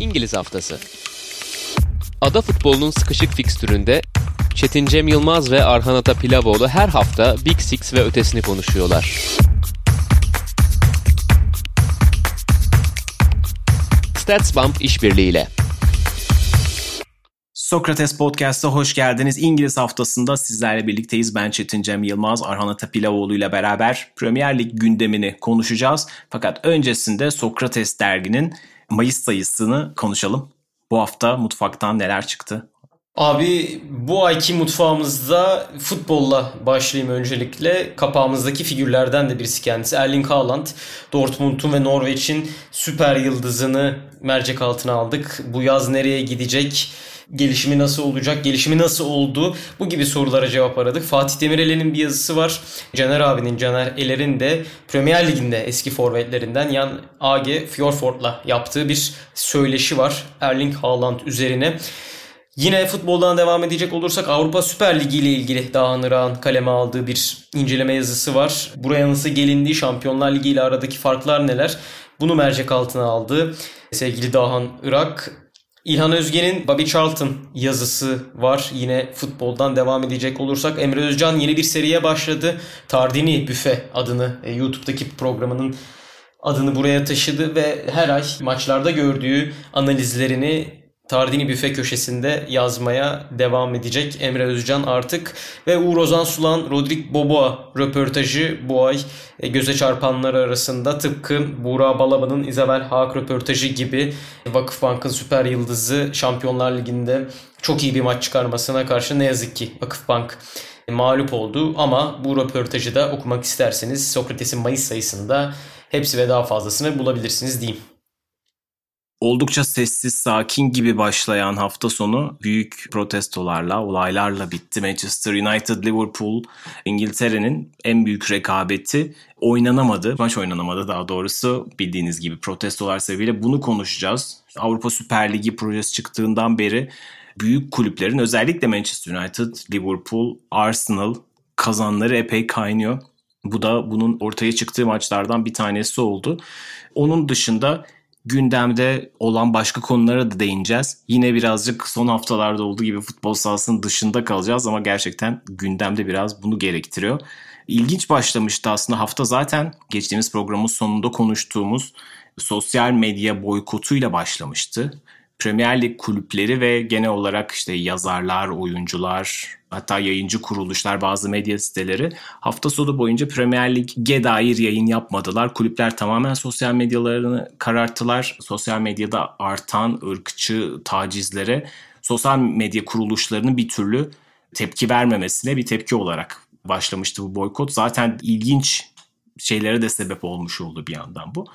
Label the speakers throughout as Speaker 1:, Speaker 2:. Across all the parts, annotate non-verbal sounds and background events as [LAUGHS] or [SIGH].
Speaker 1: İngiliz Haftası. Ada futbolunun sıkışık fikstüründe Çetin Cem Yılmaz ve Arhan Ata Pilavoğlu her hafta Big Six ve ötesini konuşuyorlar. StatsBomb işbirliğiyle.
Speaker 2: Sokrates Podcast'a hoş geldiniz. İngiliz haftasında sizlerle birlikteyiz. Ben Çetin Cem Yılmaz, Arhan Atapilavoğlu ile beraber Premier Lig gündemini konuşacağız. Fakat öncesinde Sokrates derginin Mayıs sayısını konuşalım. Bu hafta mutfaktan neler çıktı?
Speaker 3: Abi bu ayki mutfağımızda futbolla başlayayım öncelikle. Kapağımızdaki figürlerden de birisi kendisi. Erling Haaland, Dortmund'un ve Norveç'in süper yıldızını mercek altına aldık. Bu yaz nereye gidecek? Gelişimi nasıl olacak? Gelişimi nasıl oldu? Bu gibi sorulara cevap aradık. Fatih Demirel'in bir yazısı var. Caner abinin, Caner Eler'in de Premier Lig'inde eski forvetlerinden Yan AG Fjordford'la yaptığı bir söyleşi var. Erling Haaland üzerine. Yine futboldan devam edecek olursak Avrupa Süper Ligi ile ilgili Dağhan Irak'ın kaleme aldığı bir inceleme yazısı var. Buraya nasıl gelindiği, Şampiyonlar Ligi ile aradaki farklar neler? Bunu mercek altına aldı sevgili Dağhan Irak. İlhan Özge'nin Bobby Charlton yazısı var. Yine futboldan devam edecek olursak Emre Özcan yeni bir seriye başladı. Tardini Büfe adını e, YouTube'daki programının adını buraya taşıdı ve her ay maçlarda gördüğü analizlerini Tardini Büfe köşesinde yazmaya devam edecek Emre Özcan artık. Ve Uğur Ozan Sulan, Rodrik Boboa röportajı bu ay e, göze çarpanlar arasında tıpkı Buğra Balaban'ın Isabel Haak röportajı gibi Vakıfbank'ın süper yıldızı Şampiyonlar Ligi'nde çok iyi bir maç çıkarmasına karşı ne yazık ki Vakıfbank mağlup oldu. Ama bu röportajı da okumak isterseniz Sokrates'in Mayıs sayısında hepsi ve daha fazlasını bulabilirsiniz diyeyim.
Speaker 2: Oldukça sessiz, sakin gibi başlayan hafta sonu büyük protestolarla, olaylarla bitti. Manchester United, Liverpool, İngiltere'nin en büyük rekabeti oynanamadı. Maç oynanamadı daha doğrusu bildiğiniz gibi protestolar sebebiyle bunu konuşacağız. Avrupa Süper Ligi projesi çıktığından beri büyük kulüplerin özellikle Manchester United, Liverpool, Arsenal kazanları epey kaynıyor. Bu da bunun ortaya çıktığı maçlardan bir tanesi oldu. Onun dışında gündemde olan başka konulara da değineceğiz. Yine birazcık son haftalarda olduğu gibi futbol sahasının dışında kalacağız ama gerçekten gündemde biraz bunu gerektiriyor. İlginç başlamıştı aslında hafta zaten geçtiğimiz programın sonunda konuştuğumuz sosyal medya boykotuyla başlamıştı. Premier Lig kulüpleri ve genel olarak işte yazarlar, oyuncular, hatta yayıncı kuruluşlar, bazı medya siteleri hafta sonu boyunca Premier Lig'e dair yayın yapmadılar. Kulüpler tamamen sosyal medyalarını kararttılar. Sosyal medyada artan ırkçı tacizlere sosyal medya kuruluşlarının bir türlü tepki vermemesine bir tepki olarak başlamıştı bu boykot. Zaten ilginç şeylere de sebep olmuş oldu bir yandan bu.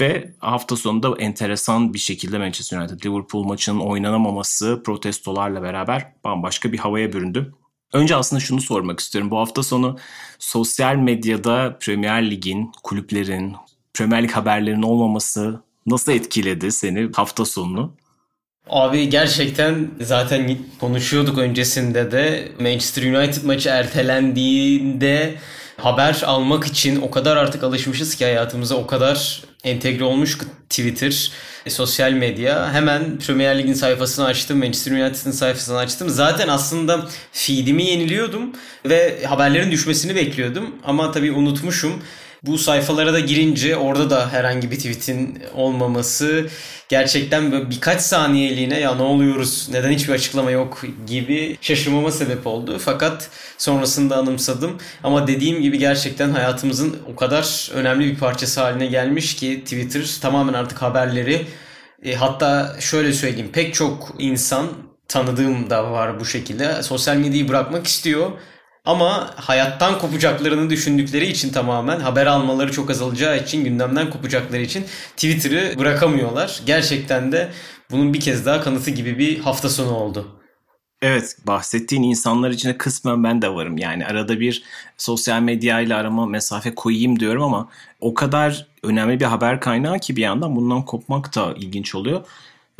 Speaker 2: Ve hafta sonunda enteresan bir şekilde Manchester United Liverpool maçının oynanamaması protestolarla beraber bambaşka bir havaya büründü. Önce aslında şunu sormak istiyorum. Bu hafta sonu sosyal medyada Premier Lig'in, kulüplerin, Premier Lig haberlerinin olmaması nasıl etkiledi seni hafta sonunu?
Speaker 3: Abi gerçekten zaten konuşuyorduk öncesinde de Manchester United maçı ertelendiğinde haber almak için o kadar artık alışmışız ki hayatımıza o kadar entegre olmuş Twitter, e, sosyal medya. Hemen Premier Lig'in sayfasını açtım, Manchester United'ın sayfasını açtım. Zaten aslında feedimi yeniliyordum ve haberlerin düşmesini bekliyordum. Ama tabii unutmuşum. Bu sayfalara da girince orada da herhangi bir tweetin olmaması gerçekten böyle birkaç saniyeliğine ya ne oluyoruz neden hiçbir açıklama yok gibi şaşırmama sebep oldu. Fakat sonrasında anımsadım. Ama dediğim gibi gerçekten hayatımızın o kadar önemli bir parçası haline gelmiş ki Twitter tamamen artık haberleri e, hatta şöyle söyleyeyim pek çok insan tanıdığım da var bu şekilde sosyal medyayı bırakmak istiyor ama hayattan kopacaklarını düşündükleri için tamamen haber almaları çok azalacağı için gündemden kopacakları için Twitter'ı bırakamıyorlar. Gerçekten de bunun bir kez daha kanıtı gibi bir hafta sonu oldu.
Speaker 2: Evet bahsettiğin insanlar içinde kısmen ben de varım. Yani arada bir sosyal medya ile arama mesafe koyayım diyorum ama o kadar önemli bir haber kaynağı ki bir yandan bundan kopmak da ilginç oluyor.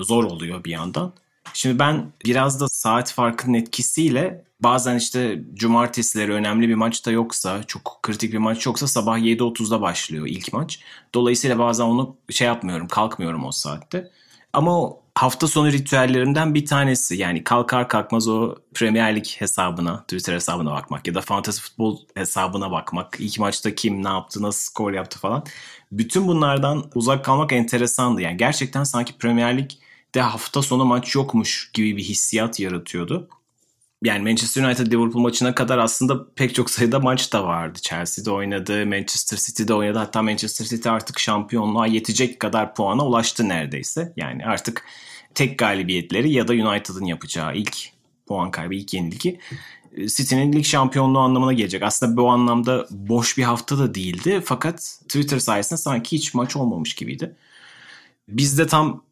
Speaker 2: Zor oluyor bir yandan. Şimdi ben biraz da saat farkının etkisiyle bazen işte cumartesileri önemli bir maç da yoksa, çok kritik bir maç yoksa sabah 7.30'da başlıyor ilk maç. Dolayısıyla bazen onu şey yapmıyorum, kalkmıyorum o saatte. Ama o hafta sonu ritüellerimden bir tanesi. Yani kalkar kalkmaz o Premier Lig hesabına, Twitter hesabına bakmak ya da fantasy futbol hesabına bakmak. İlk maçta kim ne yaptı, nasıl skor yaptı falan. Bütün bunlardan uzak kalmak enteresandı. Yani gerçekten sanki Premier Lig'de hafta sonu maç yokmuş gibi bir hissiyat yaratıyordu. Yani Manchester United Liverpool maçına kadar aslında pek çok sayıda maç da vardı. Chelsea'de oynadı, Manchester City'de oynadı. Hatta Manchester City artık şampiyonluğa yetecek kadar puana ulaştı neredeyse. Yani artık tek galibiyetleri ya da United'ın yapacağı ilk puan kaybı, ilk yenilgi e, City'nin lig şampiyonluğu anlamına gelecek. Aslında bu anlamda boş bir hafta da değildi. Fakat Twitter sayesinde sanki hiç maç olmamış gibiydi. Biz de tam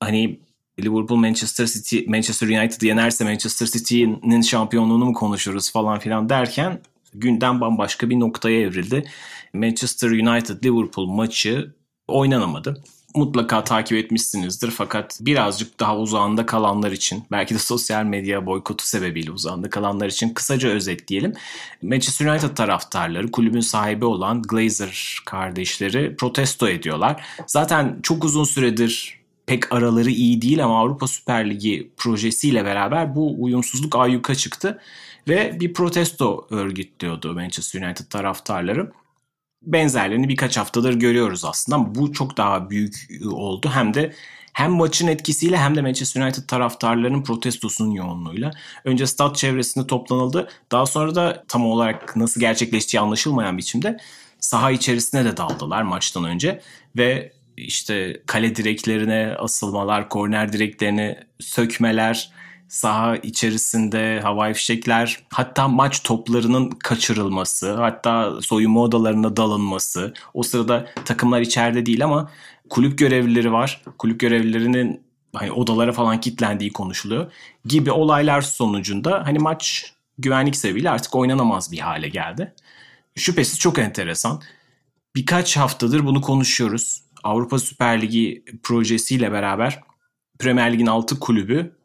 Speaker 2: hani Liverpool Manchester City Manchester United yenerse Manchester City'nin şampiyonluğunu mu konuşuruz falan filan derken gündem bambaşka bir noktaya evrildi. Manchester United Liverpool maçı oynanamadı mutlaka takip etmişsinizdir fakat birazcık daha uzağında kalanlar için belki de sosyal medya boykotu sebebiyle uzağında kalanlar için kısaca özetleyelim. Manchester United taraftarları kulübün sahibi olan Glazer kardeşleri protesto ediyorlar. Zaten çok uzun süredir pek araları iyi değil ama Avrupa Süper Ligi projesiyle beraber bu uyumsuzluk ayyuka çıktı ve bir protesto örgütlüyordu Manchester United taraftarları benzerlerini birkaç haftadır görüyoruz aslında ama bu çok daha büyük oldu. Hem de hem maçın etkisiyle hem de Manchester United taraftarlarının protestosunun yoğunluğuyla. Önce stat çevresinde toplanıldı. Daha sonra da tam olarak nasıl gerçekleştiği anlaşılmayan biçimde saha içerisine de daldılar maçtan önce ve işte kale direklerine asılmalar, korner direklerini sökmeler, saha içerisinde havai fişekler, hatta maç toplarının kaçırılması, hatta soyunma odalarına dalınması. O sırada takımlar içeride değil ama kulüp görevlileri var. Kulüp görevlilerinin hani odalara falan kilitlendiği konuşuluyor gibi olaylar sonucunda hani maç güvenlik sebebiyle artık oynanamaz bir hale geldi. Şüphesiz çok enteresan. Birkaç haftadır bunu konuşuyoruz. Avrupa Süper Ligi projesiyle beraber Premier Lig'in 6 kulübü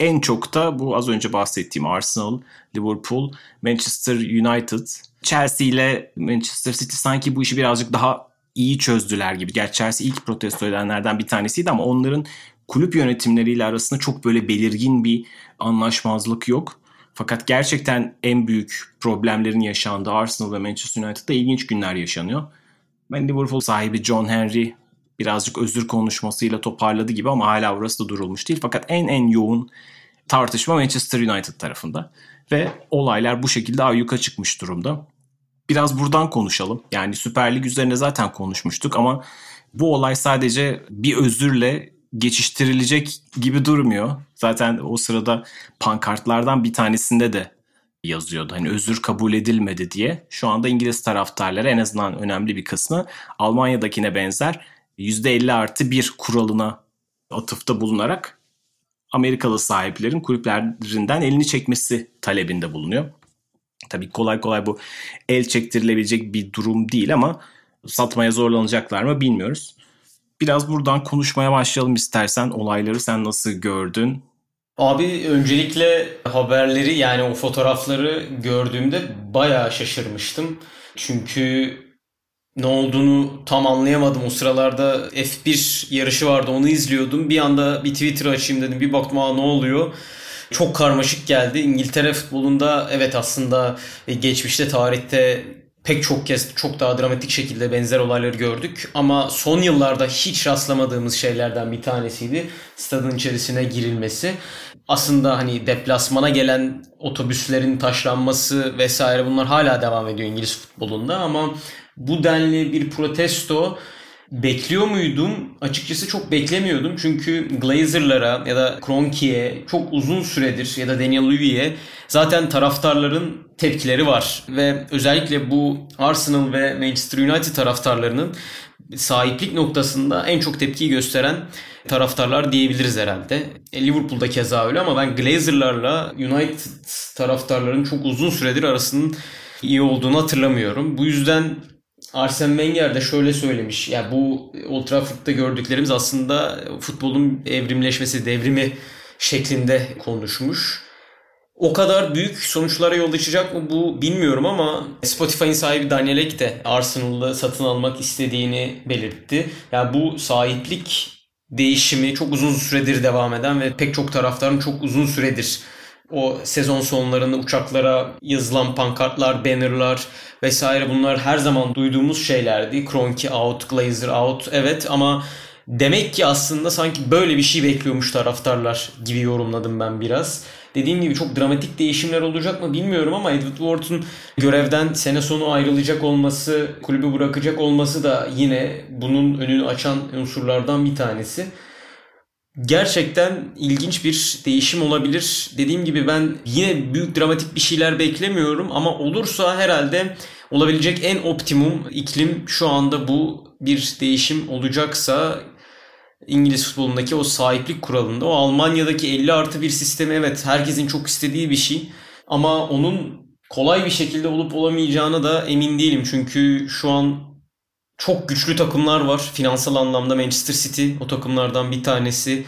Speaker 2: en çok da bu az önce bahsettiğim Arsenal, Liverpool, Manchester United, Chelsea ile Manchester City sanki bu işi birazcık daha iyi çözdüler gibi. Gerçi Chelsea ilk protesto edenlerden bir tanesiydi ama onların kulüp yönetimleriyle arasında çok böyle belirgin bir anlaşmazlık yok. Fakat gerçekten en büyük problemlerin yaşandığı Arsenal ve Manchester United'da ilginç günler yaşanıyor. Ben Liverpool sahibi John Henry birazcık özür konuşmasıyla toparladı gibi ama hala orası da durulmuş değil. Fakat en en yoğun tartışma Manchester United tarafında. Ve olaylar bu şekilde ayyuka çıkmış durumda. Biraz buradan konuşalım. Yani Süper Lig üzerine zaten konuşmuştuk ama bu olay sadece bir özürle geçiştirilecek gibi durmuyor. Zaten o sırada pankartlardan bir tanesinde de yazıyordu. Hani özür kabul edilmedi diye. Şu anda İngiliz taraftarları en azından önemli bir kısmı Almanya'dakine benzer %50 artı bir kuralına atıfta bulunarak Amerikalı sahiplerin kulüplerinden elini çekmesi talebinde bulunuyor. Tabii kolay kolay bu el çektirilebilecek bir durum değil ama satmaya zorlanacaklar mı bilmiyoruz. Biraz buradan konuşmaya başlayalım istersen. Olayları sen nasıl gördün?
Speaker 3: Abi öncelikle haberleri yani o fotoğrafları gördüğümde bayağı şaşırmıştım. Çünkü ne olduğunu tam anlayamadım. O sıralarda F1 yarışı vardı onu izliyordum. Bir anda bir Twitter açayım dedim. Bir baktım aa ne oluyor? Çok karmaşık geldi. İngiltere futbolunda evet aslında e, geçmişte tarihte pek çok kez çok daha dramatik şekilde benzer olayları gördük. Ama son yıllarda hiç rastlamadığımız şeylerden bir tanesiydi. Stadın içerisine girilmesi. Aslında hani deplasmana gelen otobüslerin taşlanması vesaire bunlar hala devam ediyor İngiliz futbolunda ama bu denli bir protesto bekliyor muydum? Açıkçası çok beklemiyordum. Çünkü Glazer'lara ya da Kroenke'ye çok uzun süredir ya da Daniel Levy'ye zaten taraftarların tepkileri var. Ve özellikle bu Arsenal ve Manchester United taraftarlarının sahiplik noktasında en çok tepkiyi gösteren taraftarlar diyebiliriz herhalde. E, Liverpool'da keza öyle ama ben Glazer'larla United taraftarların çok uzun süredir arasının iyi olduğunu hatırlamıyorum. Bu yüzden Arsene Wenger de şöyle söylemiş. Ya yani bu Old Trafford'da gördüklerimiz aslında futbolun evrimleşmesi, devrimi şeklinde konuşmuş. O kadar büyük sonuçlara yol açacak mı bu bilmiyorum ama Spotify'ın sahibi Daniel Ek de Arsenal'ı satın almak istediğini belirtti. Ya yani bu sahiplik değişimi çok uzun süredir devam eden ve pek çok taraftarın çok uzun süredir o sezon sonlarında uçaklara yazılan pankartlar, bannerlar vesaire bunlar her zaman duyduğumuz şeylerdi. Kroenke out, Glazer out evet ama demek ki aslında sanki böyle bir şey bekliyormuş taraftarlar gibi yorumladım ben biraz. Dediğim gibi çok dramatik değişimler olacak mı bilmiyorum ama Edward Wharton görevden sene sonu ayrılacak olması, kulübü bırakacak olması da yine bunun önünü açan unsurlardan bir tanesi. Gerçekten ilginç bir değişim olabilir. Dediğim gibi ben yine büyük dramatik bir şeyler beklemiyorum ama olursa herhalde olabilecek en optimum iklim şu anda bu bir değişim olacaksa İngiliz futbolundaki o sahiplik kuralında o Almanya'daki 50 artı bir sistemi evet herkesin çok istediği bir şey ama onun kolay bir şekilde olup olamayacağına da emin değilim. Çünkü şu an çok güçlü takımlar var. Finansal anlamda Manchester City o takımlardan bir tanesi.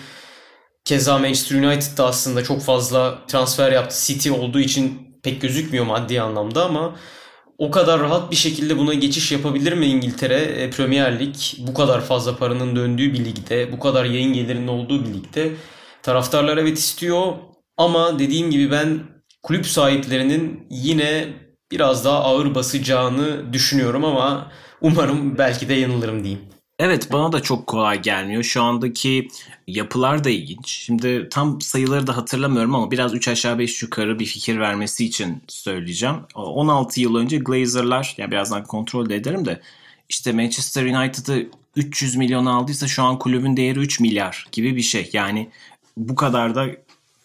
Speaker 3: Keza Manchester United da aslında çok fazla transfer yaptı. City olduğu için pek gözükmüyor maddi anlamda ama o kadar rahat bir şekilde buna geçiş yapabilir mi İngiltere e, Premier Lig? Bu kadar fazla paranın döndüğü bir ligde, bu kadar yayın gelirinin olduğu bir ligde. Taraftarlar evet istiyor ama dediğim gibi ben kulüp sahiplerinin yine biraz daha ağır basacağını düşünüyorum ama umarım belki de yanılırım diyeyim.
Speaker 2: Evet bana da çok kolay gelmiyor. Şu andaki yapılar da ilginç. Şimdi tam sayıları da hatırlamıyorum ama biraz 3 aşağı 5 yukarı bir fikir vermesi için söyleyeceğim. 16 yıl önce Glazer'lar, yani birazdan kontrol de ederim de işte Manchester United'ı 300 milyon aldıysa şu an kulübün değeri 3 milyar gibi bir şey. Yani bu kadar da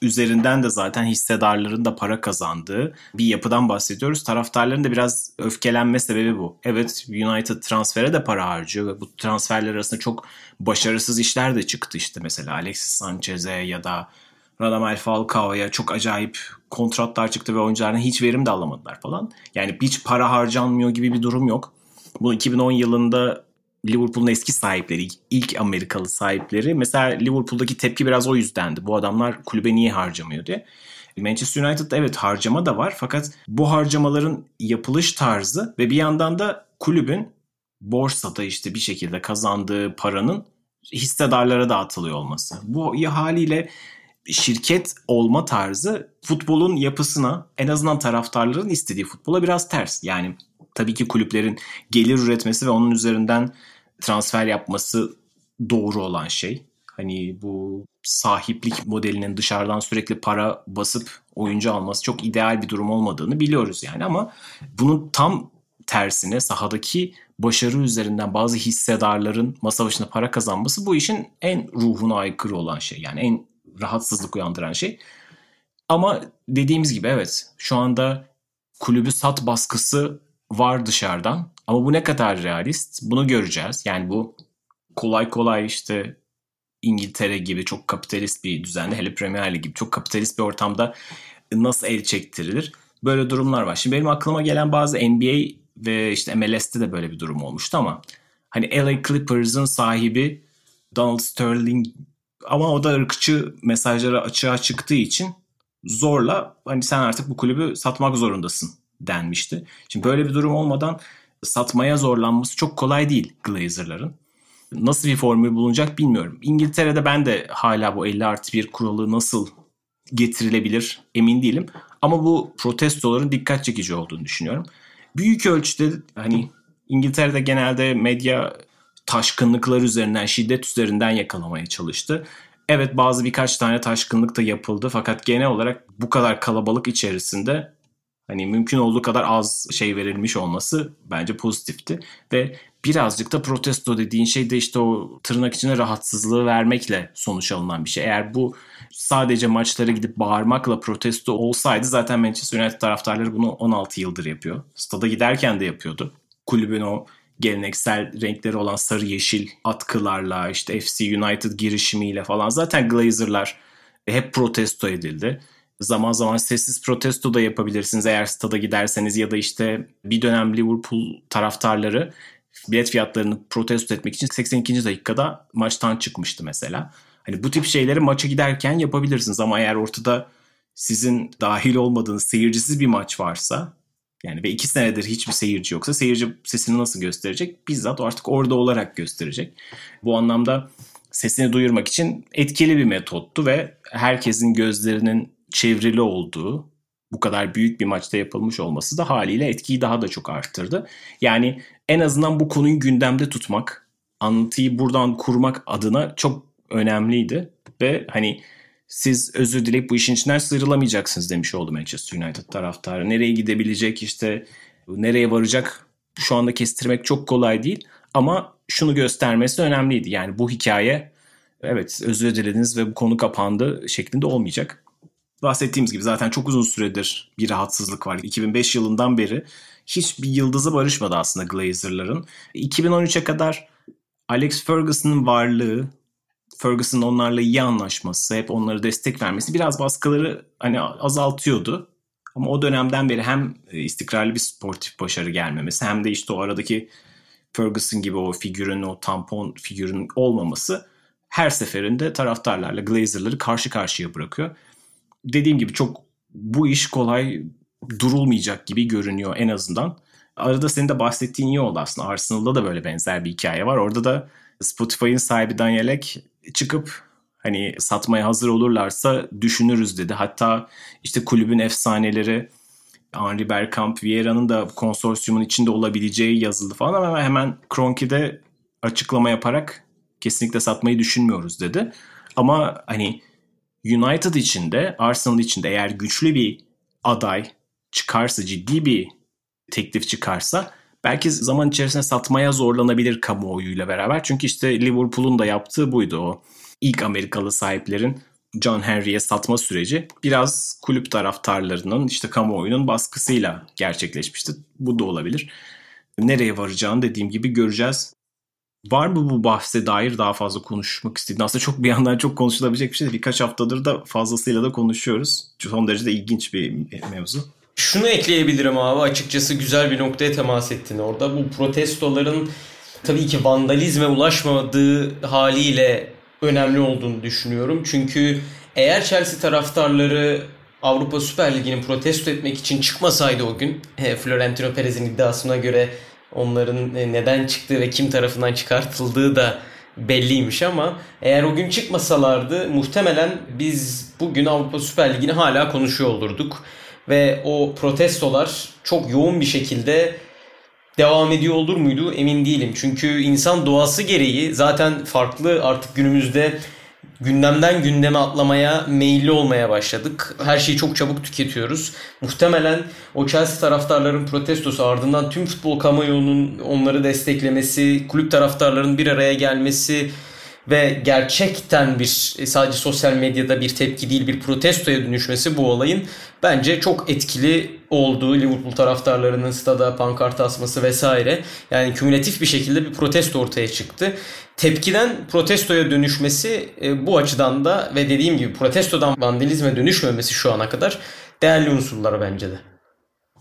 Speaker 2: üzerinden de zaten hissedarların da para kazandığı bir yapıdan bahsediyoruz. Taraftarların da biraz öfkelenme sebebi bu. Evet United transfere de para harcıyor ve bu transferler arasında çok başarısız işler de çıktı işte mesela Alexis Sanchez'e ya da Radamel Falcao'ya çok acayip kontratlar çıktı ve oyunculardan hiç verim de alamadılar falan. Yani hiç para harcanmıyor gibi bir durum yok. Bu 2010 yılında Liverpool'un eski sahipleri, ilk Amerikalı sahipleri. Mesela Liverpool'daki tepki biraz o yüzdendi. Bu adamlar kulübe niye harcamıyor diye. Manchester United'da evet harcama da var fakat bu harcamaların yapılış tarzı ve bir yandan da kulübün borsada işte bir şekilde kazandığı paranın hissedarlara dağıtılıyor olması. Bu haliyle şirket olma tarzı futbolun yapısına en azından taraftarların istediği futbola biraz ters. Yani tabii ki kulüplerin gelir üretmesi ve onun üzerinden transfer yapması doğru olan şey. Hani bu sahiplik modelinin dışarıdan sürekli para basıp oyuncu alması çok ideal bir durum olmadığını biliyoruz yani ama bunun tam tersine sahadaki başarı üzerinden bazı hissedarların masa başına para kazanması bu işin en ruhuna aykırı olan şey. Yani en rahatsızlık uyandıran şey. Ama dediğimiz gibi evet şu anda kulübü sat baskısı var dışarıdan. Ama bu ne kadar realist bunu göreceğiz. Yani bu kolay kolay işte İngiltere gibi çok kapitalist bir düzende hele Premier Lig gibi çok kapitalist bir ortamda nasıl el çektirilir? Böyle durumlar var. Şimdi benim aklıma gelen bazı NBA ve işte MLS'te de böyle bir durum olmuştu ama hani LA Clippers'ın sahibi Donald Sterling ama o da ırkçı mesajlara açığa çıktığı için zorla hani sen artık bu kulübü satmak zorundasın denmişti. Şimdi böyle bir durum olmadan satmaya zorlanması çok kolay değil Glazer'ların. Nasıl bir formül bulunacak bilmiyorum. İngiltere'de ben de hala bu 50 artı 1 kuralı nasıl getirilebilir emin değilim. Ama bu protestoların dikkat çekici olduğunu düşünüyorum. Büyük ölçüde hani İngiltere'de genelde medya taşkınlıklar üzerinden, şiddet üzerinden yakalamaya çalıştı. Evet bazı birkaç tane taşkınlık da yapıldı fakat genel olarak bu kadar kalabalık içerisinde hani mümkün olduğu kadar az şey verilmiş olması bence pozitifti. Ve birazcık da protesto dediğin şey de işte o tırnak içine rahatsızlığı vermekle sonuç alınan bir şey. Eğer bu sadece maçlara gidip bağırmakla protesto olsaydı zaten Manchester United taraftarları bunu 16 yıldır yapıyor. Stada giderken de yapıyordu. Kulübün o geleneksel renkleri olan sarı yeşil atkılarla işte FC United girişimiyle falan zaten Glazer'lar hep protesto edildi. Zaman zaman sessiz protesto da yapabilirsiniz eğer stada giderseniz ya da işte bir dönem Liverpool taraftarları bilet fiyatlarını protesto etmek için 82. dakikada maçtan çıkmıştı mesela. Hani bu tip şeyleri maça giderken yapabilirsiniz ama eğer ortada sizin dahil olmadığınız seyircisiz bir maç varsa yani ve iki senedir hiçbir seyirci yoksa seyirci sesini nasıl gösterecek? Bizzat artık orada olarak gösterecek. Bu anlamda sesini duyurmak için etkili bir metottu ve herkesin gözlerinin çevrili olduğu bu kadar büyük bir maçta yapılmış olması da haliyle etkiyi daha da çok arttırdı. Yani en azından bu konuyu gündemde tutmak, anlatıyı buradan kurmak adına çok önemliydi ve hani siz özür dileyip bu işin içinden sıyrılamayacaksınız demiş oldu Manchester United taraftarı. Nereye gidebilecek işte nereye varacak şu anda kestirmek çok kolay değil ama şunu göstermesi önemliydi. Yani bu hikaye evet özür dilediniz ve bu konu kapandı şeklinde olmayacak. Bahsettiğimiz gibi zaten çok uzun süredir bir rahatsızlık var. 2005 yılından beri hiçbir yıldızı barışmadı aslında Glazer'ların. 2013'e kadar Alex Ferguson'ın varlığı, Ferguson'ın onlarla iyi anlaşması, hep onlara destek vermesi biraz baskıları hani azaltıyordu. Ama o dönemden beri hem istikrarlı bir sportif başarı gelmemesi hem de işte o aradaki Ferguson gibi o figürün, o tampon figürün olmaması her seferinde taraftarlarla Glazer'ları karşı karşıya bırakıyor. Dediğim gibi çok bu iş kolay durulmayacak gibi görünüyor en azından. Arada senin de bahsettiğin iyi oldu aslında. Arsenal'da da böyle benzer bir hikaye var. Orada da Spotify'ın sahibi Daniel Ek çıkıp hani satmaya hazır olurlarsa düşünürüz dedi. Hatta işte kulübün efsaneleri Henri Bergkamp, Vieira'nın da konsorsiyumun içinde olabileceği yazıldı falan ama hemen Kroenke'de açıklama yaparak kesinlikle satmayı düşünmüyoruz dedi. Ama hani United içinde, Arsenal içinde eğer güçlü bir aday çıkarsa, ciddi bir teklif çıkarsa belki zaman içerisinde satmaya zorlanabilir kamuoyuyla beraber. Çünkü işte Liverpool'un da yaptığı buydu o. ilk Amerikalı sahiplerin John Henry'e satma süreci biraz kulüp taraftarlarının işte kamuoyunun baskısıyla gerçekleşmişti. Bu da olabilir. Nereye varacağını dediğim gibi göreceğiz. Var mı bu bahse dair daha fazla konuşmak istediğin? Aslında çok bir yandan çok konuşulabilecek bir şey. Birkaç haftadır da fazlasıyla da konuşuyoruz. Son derece de ilginç bir mevzu.
Speaker 3: Şunu ekleyebilirim abi açıkçası güzel bir noktaya temas ettin orada. Bu protestoların tabii ki vandalizme ulaşmadığı haliyle önemli olduğunu düşünüyorum. Çünkü eğer Chelsea taraftarları Avrupa Süper Ligi'ni protesto etmek için çıkmasaydı o gün e, Florentino Perez'in iddiasına göre onların e, neden çıktığı ve kim tarafından çıkartıldığı da belliymiş ama eğer o gün çıkmasalardı muhtemelen biz bugün Avrupa Süper Ligi'ni hala konuşuyor olurduk. Ve o protestolar çok yoğun bir şekilde devam ediyor olur muydu emin değilim. Çünkü insan doğası gereği zaten farklı artık günümüzde gündemden gündeme atlamaya meyilli olmaya başladık. Her şeyi çok çabuk tüketiyoruz. Muhtemelen o Chelsea taraftarların protestosu ardından tüm futbol kamuoyunun onları desteklemesi, kulüp taraftarlarının bir araya gelmesi ve gerçekten bir sadece sosyal medyada bir tepki değil bir protestoya dönüşmesi bu olayın bence çok etkili olduğu Liverpool taraftarlarının stada pankart asması vesaire yani kümülatif bir şekilde bir protesto ortaya çıktı. Tepkiden protestoya dönüşmesi e, bu açıdan da ve dediğim gibi protestodan vandalizme dönüşmemesi şu ana kadar değerli unsurlar bence de.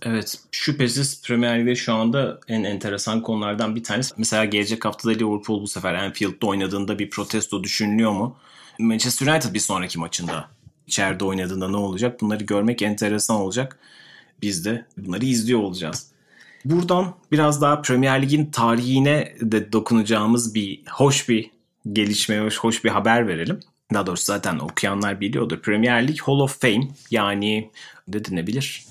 Speaker 2: Evet şüphesiz Premier Lig'de şu anda en enteresan konulardan bir tanesi. Mesela gelecek haftada Liverpool bu sefer Anfield'da oynadığında bir protesto düşünülüyor mu? Manchester United bir sonraki maçında içeride oynadığında ne olacak? Bunları görmek enteresan olacak. Biz de bunları izliyor olacağız. Buradan biraz daha Premier Lig'in tarihine de dokunacağımız bir hoş bir gelişme, hoş, hoş bir haber verelim. Daha doğrusu zaten okuyanlar biliyordur. Premier Lig Hall of Fame yani ne denebilir?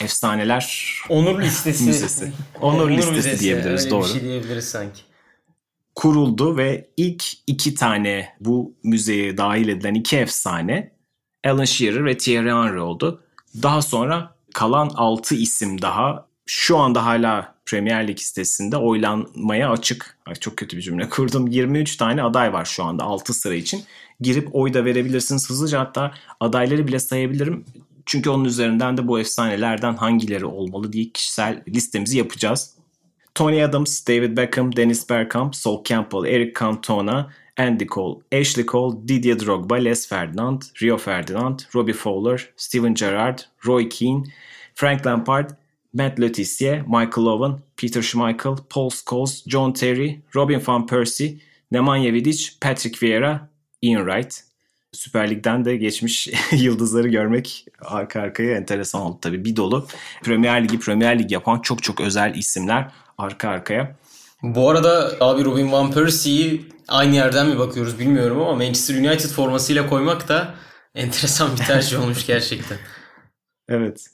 Speaker 2: Efsaneler
Speaker 3: Onur listesi.
Speaker 2: müzesi. Onur, Onur listesi müzesi, diyebiliriz
Speaker 3: öyle
Speaker 2: doğru.
Speaker 3: Bir şey diyebiliriz sanki.
Speaker 2: Kuruldu ve ilk iki tane bu müzeye dahil edilen iki efsane Alan Shearer ve Thierry Henry oldu. Daha sonra kalan 6 isim daha şu anda hala Premier Lig sitesinde oylanmaya açık. Ay çok kötü bir cümle [LAUGHS] kurdum. 23 tane aday var şu anda 6 sıra için. Girip oy da verebilirsiniz hızlıca hatta adayları bile sayabilirim. Çünkü onun üzerinden de bu efsanelerden hangileri olmalı diye kişisel listemizi yapacağız. Tony Adams, David Beckham, Dennis Bergkamp, Sol Campbell, Eric Cantona, Andy Cole, Ashley Cole, Didier Drogba, Les Ferdinand, Rio Ferdinand, Robbie Fowler, Steven Gerrard, Roy Keane, Frank Lampard, Matt Letitia, Michael Owen, Peter Schmeichel, Paul Scholes, John Terry, Robin van Persie, Nemanja Vidic, Patrick Vieira, Ian Wright. Süper Lig'den de geçmiş [LAUGHS] yıldızları görmek arka arkaya enteresan oldu tabii. Bir dolu Premier Ligi Premier Lig yapan çok çok özel isimler arka arkaya.
Speaker 3: Bu arada abi Robin Van Persie'yi aynı yerden mi bakıyoruz bilmiyorum ama Manchester United formasıyla koymak da [LAUGHS] enteresan bir tercih olmuş gerçekten.
Speaker 2: Evet.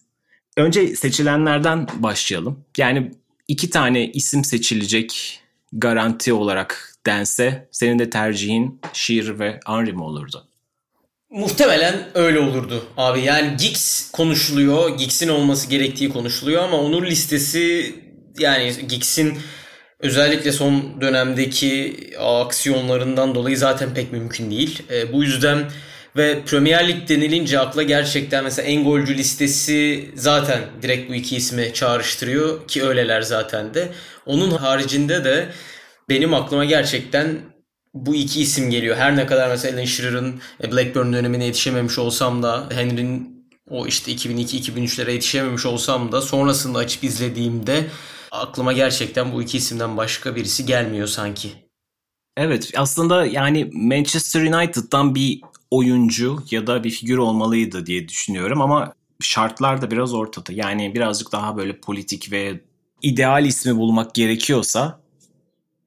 Speaker 2: Önce seçilenlerden başlayalım. Yani iki tane isim seçilecek garanti olarak dense senin de tercihin Shearer ve Henry mi olurdu?
Speaker 3: Muhtemelen öyle olurdu abi. Yani Giggs konuşuluyor. Giggs'in olması gerektiği konuşuluyor ama onun listesi yani Giggs'in özellikle son dönemdeki aksiyonlarından dolayı zaten pek mümkün değil. E, bu yüzden ve Premier Lig denilince akla gerçekten mesela en golcü listesi zaten direkt bu iki ismi çağrıştırıyor ki öyleler zaten de. Onun haricinde de benim aklıma gerçekten bu iki isim geliyor. Her ne kadar mesela Alan Shearer'ın e, Blackburn dönemine yetişememiş olsam da Henry'nin o işte 2002-2003'lere yetişememiş olsam da sonrasında açıp izlediğimde aklıma gerçekten bu iki isimden başka birisi gelmiyor sanki.
Speaker 2: Evet aslında yani Manchester United'dan bir oyuncu ya da bir figür olmalıydı diye düşünüyorum ama şartlar da biraz ortada. Yani birazcık daha böyle politik ve ideal ismi bulmak gerekiyorsa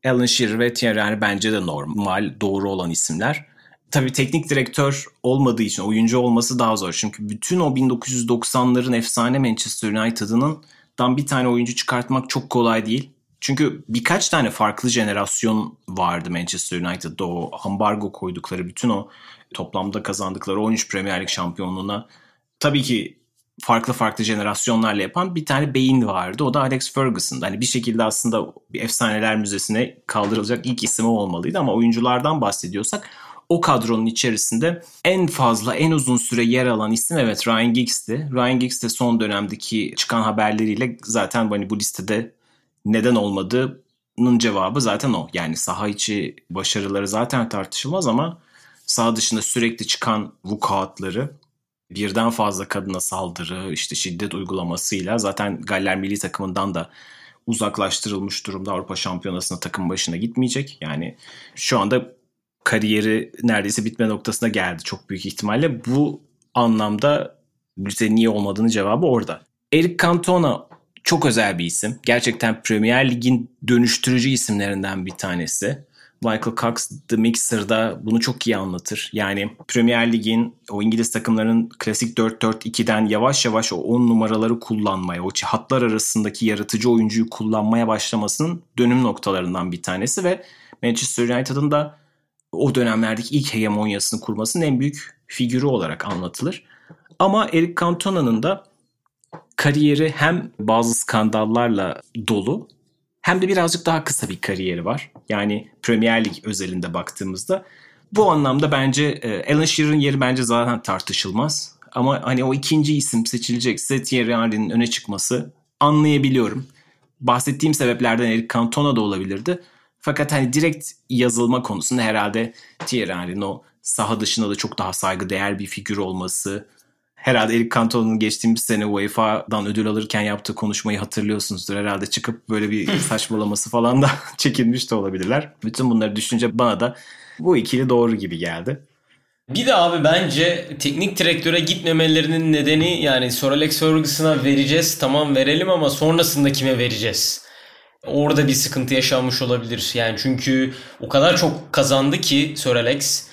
Speaker 2: Alan Shearer ve Thierry Henry bence de normal, doğru olan isimler. Tabii teknik direktör olmadığı için oyuncu olması daha zor. Çünkü bütün o 1990'ların efsane Manchester United'ının dan bir tane oyuncu çıkartmak çok kolay değil. Çünkü birkaç tane farklı jenerasyon vardı Manchester United'da o ambargo koydukları bütün o toplamda kazandıkları 13 Premier Lig şampiyonluğuna tabii ki farklı farklı jenerasyonlarla yapan bir tane beyin vardı. O da Alex Ferguson. Hani bir şekilde aslında bir efsaneler müzesine kaldırılacak ilk isim olmalıydı ama oyunculardan bahsediyorsak o kadronun içerisinde en fazla en uzun süre yer alan isim evet Ryan Giggs'ti. Ryan Giggs de son dönemdeki çıkan haberleriyle zaten hani bu listede neden olmadığının cevabı zaten o. Yani saha içi başarıları zaten tartışılmaz ama saha dışında sürekli çıkan vukuatları birden fazla kadına saldırı, işte şiddet uygulamasıyla zaten Galler milli takımından da uzaklaştırılmış durumda Avrupa Şampiyonası'na takım başına gitmeyecek. Yani şu anda kariyeri neredeyse bitme noktasına geldi çok büyük ihtimalle. Bu anlamda bize niye olmadığını cevabı orada. Eric Cantona çok özel bir isim. Gerçekten Premier Lig'in dönüştürücü isimlerinden bir tanesi. Michael Cox The Mixer'da bunu çok iyi anlatır. Yani Premier Lig'in o İngiliz takımlarının klasik 4-4-2'den yavaş yavaş o 10 numaraları kullanmaya, o hatlar arasındaki yaratıcı oyuncuyu kullanmaya başlamasının dönüm noktalarından bir tanesi ve Manchester United'ın da o dönemlerdeki ilk hegemonyasını kurmasının en büyük figürü olarak anlatılır. Ama Eric Cantona'nın da kariyeri hem bazı skandallarla dolu hem de birazcık daha kısa bir kariyeri var. Yani Premier Lig özelinde baktığımızda bu anlamda bence e, Alan Shearer'ın yeri bence zaten tartışılmaz. Ama hani o ikinci isim seçilecekse Thierry Henry'nin öne çıkması anlayabiliyorum. Bahsettiğim sebeplerden Eric Cantona da olabilirdi. Fakat hani direkt yazılma konusunda herhalde Thierry Henry'nin o saha dışında da çok daha saygıdeğer bir figür olması. Herhalde Eric Cantona'nın geçtiğimiz sene UEFA'dan ödül alırken yaptığı konuşmayı hatırlıyorsunuzdur. Herhalde çıkıp böyle bir [LAUGHS] saçmalaması falan da [LAUGHS] çekinmiş de olabilirler. Bütün bunları düşünce bana da bu ikili doğru gibi geldi.
Speaker 3: Bir de abi bence teknik direktöre gitmemelerinin nedeni yani Sir Alex Ferguson'a vereceğiz tamam verelim ama sonrasında kime vereceğiz? Orada bir sıkıntı yaşanmış olabilir. Yani çünkü o kadar çok kazandı ki Sir Alex.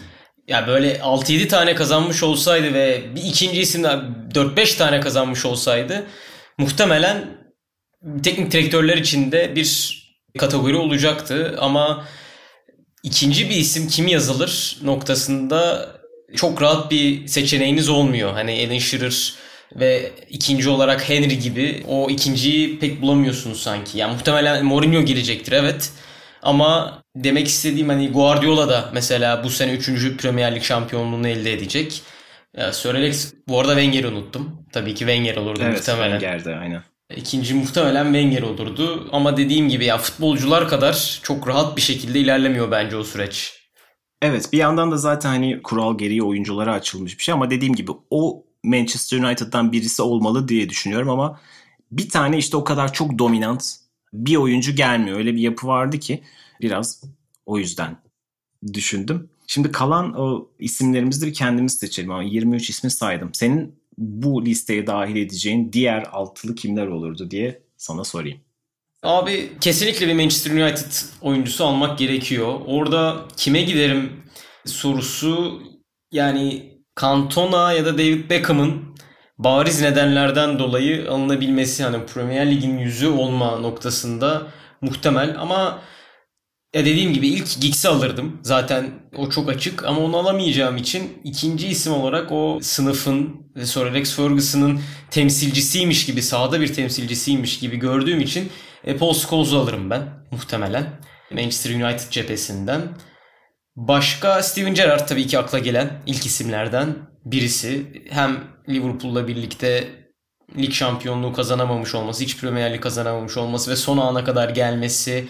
Speaker 3: Ya böyle 6-7 tane kazanmış olsaydı ve bir ikinci isim 4-5 tane kazanmış olsaydı muhtemelen teknik direktörler için de bir kategori olacaktı ama ikinci bir isim kim yazılır noktasında çok rahat bir seçeneğiniz olmuyor. Hani Alan Shearer ve ikinci olarak Henry gibi o ikinciyi pek bulamıyorsunuz sanki. Yani muhtemelen Mourinho gelecektir evet. Ama demek istediğim hani Guardiola da mesela bu sene 3. Premier Lig şampiyonluğunu elde edecek. Ya Sir Alex bu arada Wenger'i unuttum. Tabii ki Wenger olurdu
Speaker 2: evet,
Speaker 3: muhtemelen.
Speaker 2: Wenger'de aynen.
Speaker 3: İkinci muhtemelen Wenger olurdu. Ama dediğim gibi ya futbolcular kadar çok rahat bir şekilde ilerlemiyor bence o süreç.
Speaker 2: Evet bir yandan da zaten hani kural gereği oyunculara açılmış bir şey ama dediğim gibi o Manchester United'dan birisi olmalı diye düşünüyorum ama bir tane işte o kadar çok dominant bir oyuncu gelmiyor. Öyle bir yapı vardı ki biraz o yüzden düşündüm. Şimdi kalan o isimlerimizi de kendimiz seçelim ama 23 ismi saydım. Senin bu listeye dahil edeceğin diğer altılı kimler olurdu diye sana sorayım.
Speaker 3: Abi kesinlikle bir Manchester United oyuncusu almak gerekiyor. Orada kime giderim sorusu yani Cantona ya da David Beckham'ın bariz nedenlerden dolayı alınabilmesi hani Premier Lig'in yüzü olma noktasında muhtemel ama ya dediğim gibi ilk Giggs'i alırdım. Zaten o çok açık ama onu alamayacağım için ikinci isim olarak o sınıfın ve sonra Rex Ferguson'ın temsilcisiymiş gibi, sahada bir temsilcisiymiş gibi gördüğüm için e, Paul Scholes'u alırım ben muhtemelen. Manchester United cephesinden. Başka Steven Gerrard tabii ki akla gelen ilk isimlerden birisi. Hem Liverpool'la birlikte lig şampiyonluğu kazanamamış olması, hiç Premier Lig kazanamamış olması ve son ana kadar gelmesi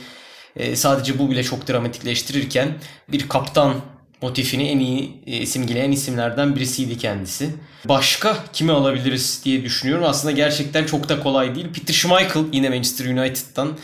Speaker 3: e, sadece bu bile çok dramatikleştirirken bir kaptan motifini en iyi e, simgeleyen isimlerden birisiydi kendisi. Başka kimi alabiliriz diye düşünüyorum. Aslında gerçekten çok da kolay değil. Peter Schmeichel yine Manchester United'dan.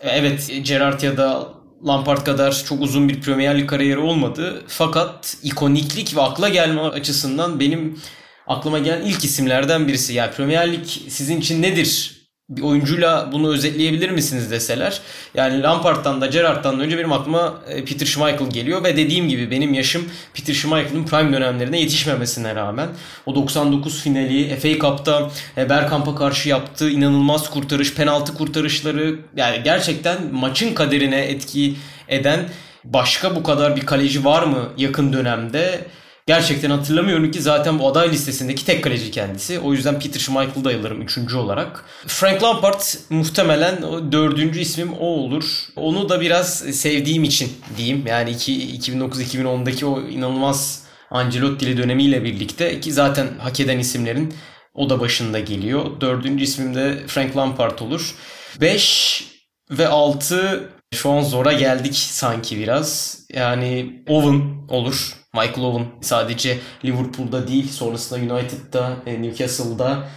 Speaker 3: E, evet Gerrard ya da Lampard kadar çok uzun bir Premier Lig kariyeri olmadı. Fakat ikoniklik ve akla gelme açısından benim aklıma gelen ilk isimlerden birisi. Yani Premier Lig sizin için nedir bir oyuncuyla bunu özetleyebilir misiniz deseler. Yani Lampard'dan da Gerrard'dan da önce benim aklıma e, Peter Schmeichel geliyor ve dediğim gibi benim yaşım Peter Schmeichel'ın prime dönemlerine yetişmemesine rağmen o 99 finali FA Cup'ta e, Bergkamp'a karşı yaptığı inanılmaz kurtarış, penaltı kurtarışları yani gerçekten maçın kaderine etki eden başka bu kadar bir kaleci var mı yakın dönemde? Gerçekten hatırlamıyorum ki zaten bu aday listesindeki tek kaleci kendisi. O yüzden Peter Schmeichel'ı da alırım üçüncü olarak. Frank Lampard muhtemelen dördüncü ismim o olur. Onu da biraz sevdiğim için diyeyim. Yani 2009-2010'daki o inanılmaz Ancelotti dönemiyle birlikte ki zaten hak eden isimlerin o da başında geliyor. Dördüncü ismim de Frank Lampard olur. 5 ve 6 şu an zora geldik sanki biraz. Yani Owen olur. Michael Owen sadece Liverpool'da değil sonrasında United'da, e, Newcastle'da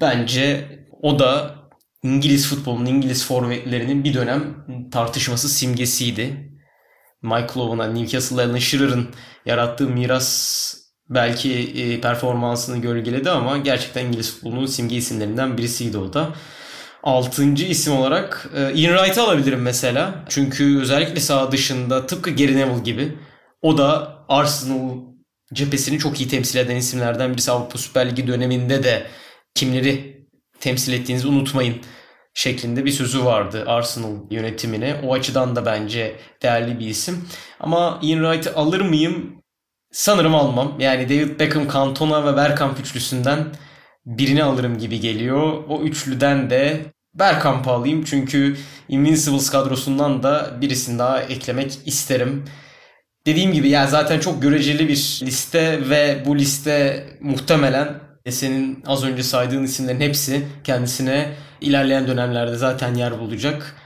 Speaker 3: bence o da İngiliz futbolunun, İngiliz forvetlerinin bir dönem tartışması simgesiydi. Michael Owen'a Newcastle'la Alan Shearer'ın yarattığı miras belki e, performansını gölgeledi ama gerçekten İngiliz futbolunun simge isimlerinden birisiydi o da. Altıncı isim olarak e, Ian Wright'ı alabilirim mesela. Çünkü özellikle sağ dışında tıpkı Gary Neville gibi o da Arsenal cephesini çok iyi temsil eden isimlerden birisi Avrupa Süper Ligi döneminde de kimleri temsil ettiğinizi unutmayın şeklinde bir sözü vardı Arsenal yönetimine. O açıdan da bence değerli bir isim. Ama Ian Wright'ı alır mıyım? Sanırım almam. Yani David Beckham, Cantona ve Bergkamp üçlüsünden birini alırım gibi geliyor. O üçlüden de Bergkamp'ı alayım çünkü Invincibles kadrosundan da birisini daha eklemek isterim. Dediğim gibi yani zaten çok göreceli bir liste ve bu liste muhtemelen senin az önce saydığın isimlerin hepsi kendisine ilerleyen dönemlerde zaten yer bulacak.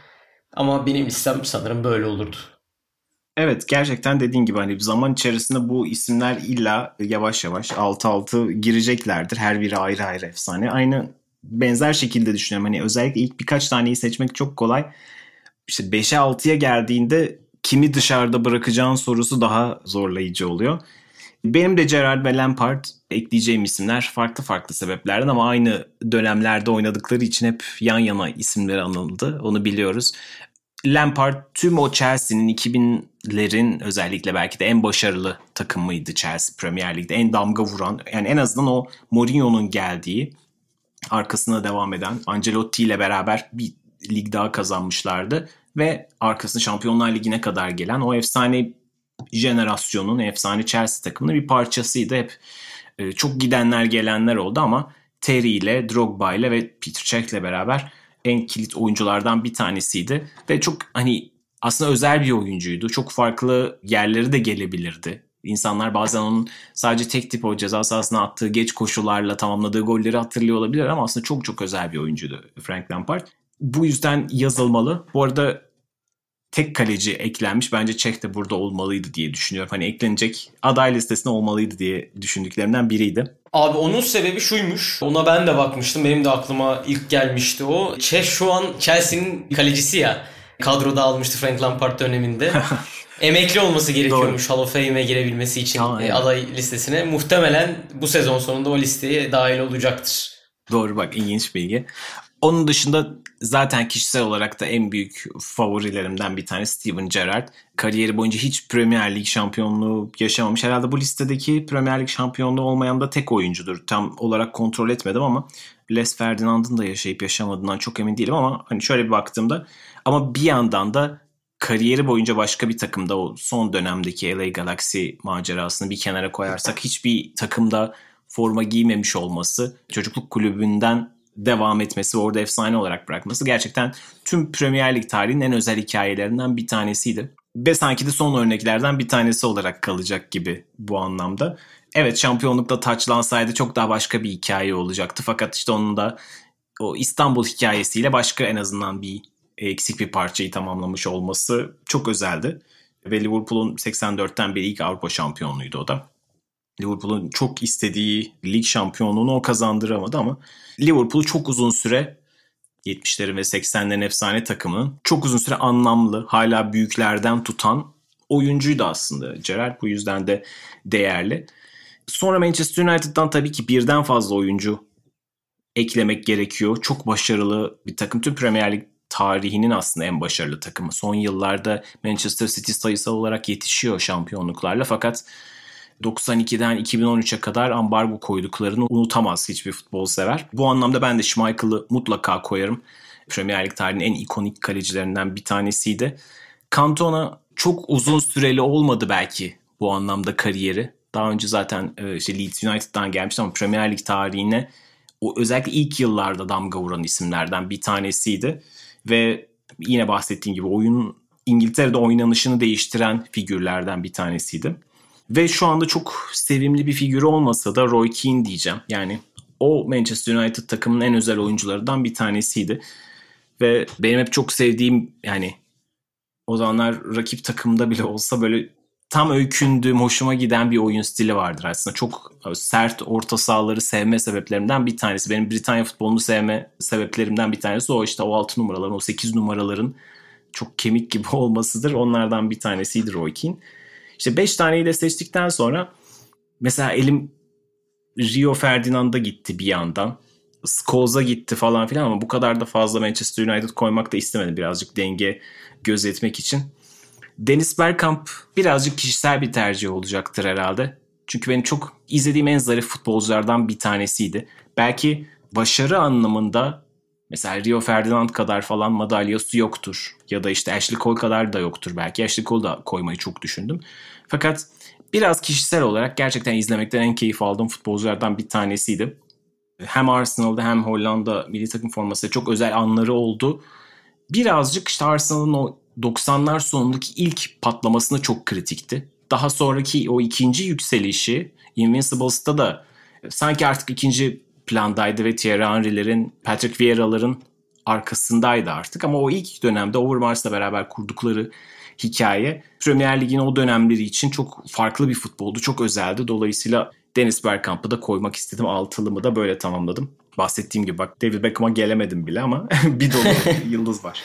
Speaker 3: Ama benim listem sanırım böyle olurdu.
Speaker 2: Evet gerçekten dediğin gibi hani zaman içerisinde bu isimler illa yavaş yavaş altı altı gireceklerdir. Her biri ayrı ayrı efsane. Aynı benzer şekilde düşünüyorum. Hani özellikle ilk birkaç taneyi seçmek çok kolay. İşte 5'e 6'ya geldiğinde kimi dışarıda bırakacağın sorusu daha zorlayıcı oluyor. Benim de Gerard ve Lampard ekleyeceğim isimler farklı farklı sebeplerden ama aynı dönemlerde oynadıkları için hep yan yana isimleri anıldı. Onu biliyoruz. Lampard tüm o Chelsea'nin 2000'lerin özellikle belki de en başarılı takımıydı Chelsea Premier Lig'de. En damga vuran yani en azından o Mourinho'nun geldiği arkasına devam eden Ancelotti ile beraber bir lig daha kazanmışlardı ve arkasında Şampiyonlar Ligi'ne kadar gelen o efsane jenerasyonun, efsane Chelsea takımının bir parçasıydı. Hep e, çok gidenler gelenler oldu ama Terry ile, Drogba ile ve Peter Cech ile beraber en kilit oyunculardan bir tanesiydi. Ve çok hani aslında özel bir oyuncuydu. Çok farklı yerleri de gelebilirdi. İnsanlar bazen onun sadece tek tip o ceza sahasına attığı geç koşularla tamamladığı golleri hatırlıyor olabilir ama aslında çok çok özel bir oyuncuydu Frank Lampard. Bu yüzden yazılmalı. Bu arada tek kaleci eklenmiş. Bence Çek de burada olmalıydı diye düşünüyorum. Hani eklenecek aday listesine olmalıydı diye düşündüklerimden biriydi.
Speaker 3: Abi onun sebebi şuymuş. Ona ben de bakmıştım. Benim de aklıma ilk gelmişti o. Çek şu an Chelsea'nin kalecisi ya. Kadroda almıştı Frank Lampard döneminde. [LAUGHS] Emekli olması gerekiyormuş Hall of Fame'e girebilmesi için tamam, evet. aday listesine. Muhtemelen bu sezon sonunda o listeye dahil olacaktır.
Speaker 2: Doğru bak ilginç bilgi. Onun dışında zaten kişisel olarak da en büyük favorilerimden bir tanesi Steven Gerrard. Kariyeri boyunca hiç Premier Lig şampiyonluğu yaşamamış. Herhalde bu listedeki Premier Lig şampiyonluğu olmayan da tek oyuncudur. Tam olarak kontrol etmedim ama Les Ferdinand'ın da yaşayıp yaşamadığından çok emin değilim ama hani şöyle bir baktığımda ama bir yandan da kariyeri boyunca başka bir takımda o son dönemdeki LA Galaxy macerasını bir kenara koyarsak hiçbir takımda forma giymemiş olması, çocukluk kulübünden devam etmesi, orada efsane olarak bırakması gerçekten tüm Premier Lig tarihinin en özel hikayelerinden bir tanesiydi. Ve sanki de son örneklerden bir tanesi olarak kalacak gibi bu anlamda. Evet şampiyonlukta taçlansaydı çok daha başka bir hikaye olacaktı. Fakat işte onun da o İstanbul hikayesiyle başka en azından bir eksik bir parçayı tamamlamış olması çok özeldi. Ve Liverpool'un 84'ten beri ilk Avrupa şampiyonluğuydu o da. Liverpool'un çok istediği lig şampiyonluğunu o kazandıramadı ama Liverpool çok uzun süre 70'lerin ve 80'lerin efsane takımının çok uzun süre anlamlı, hala büyüklerden tutan oyuncuydu aslında. Gerrard bu yüzden de değerli. Sonra Manchester United'dan tabii ki birden fazla oyuncu eklemek gerekiyor. Çok başarılı bir takım. Tüm Premier Lig tarihinin aslında en başarılı takımı. Son yıllarda Manchester City sayısal olarak yetişiyor şampiyonluklarla fakat 92'den 2013'e kadar ambargo koyduklarını unutamaz hiçbir futbol sever. Bu anlamda ben de Schmeichel'ı mutlaka koyarım. Premier Lig tarihinin en ikonik kalecilerinden bir tanesiydi. Cantona çok uzun süreli olmadı belki bu anlamda kariyeri. Daha önce zaten e, işte Leeds United'dan gelmişti ama Premier Lig tarihine o özellikle ilk yıllarda damga vuran isimlerden bir tanesiydi. Ve yine bahsettiğim gibi oyun İngiltere'de oynanışını değiştiren figürlerden bir tanesiydi. Ve şu anda çok sevimli bir figür olmasa da Roy Keane diyeceğim. Yani o Manchester United takımının en özel oyuncularından bir tanesiydi. Ve benim hep çok sevdiğim yani o zamanlar rakip takımda bile olsa böyle tam öykündüğüm, hoşuma giden bir oyun stili vardır aslında. Çok sert orta sahaları sevme sebeplerimden bir tanesi. Benim Britanya futbolunu sevme sebeplerimden bir tanesi o işte o 6 numaraların, o 8 numaraların çok kemik gibi [LAUGHS] olmasıdır. Onlardan bir tanesiydi Roy Keane. İşte 5 taneyi de seçtikten sonra mesela elim Rio Ferdinand'a gitti bir yandan. Scholes'a gitti falan filan ama bu kadar da fazla Manchester United koymak da istemedim. Birazcık denge gözetmek için. Dennis Bergkamp birazcık kişisel bir tercih olacaktır herhalde. Çünkü benim çok izlediğim en zarif futbolculardan bir tanesiydi. Belki başarı anlamında mesela Rio Ferdinand kadar falan madalyası yoktur. Ya da işte Ashley Cole kadar da yoktur belki. Ashley Cole da koymayı çok düşündüm. Fakat biraz kişisel olarak gerçekten izlemekten en keyif aldığım futbolculardan bir tanesiydi. Hem Arsenal'da hem Hollanda milli takım forması çok özel anları oldu. Birazcık işte Arsenal'ın o 90'lar sonundaki ilk patlamasına çok kritikti. Daha sonraki o ikinci yükselişi Invincibles'ta da sanki artık ikinci plandaydı ve Thierry Henry'lerin, Patrick Vieira'ların arkasındaydı artık. Ama o ilk dönemde Overmars'la beraber kurdukları hikaye Premier Lig'in o dönemleri için çok farklı bir futboldu. Çok özeldi. Dolayısıyla Dennis Bergkamp'ı da koymak istedim. Altılımı da böyle tamamladım. Bahsettiğim gibi bak David Beckham'a gelemedim bile ama [LAUGHS] bir dolu [LAUGHS] yıldız var.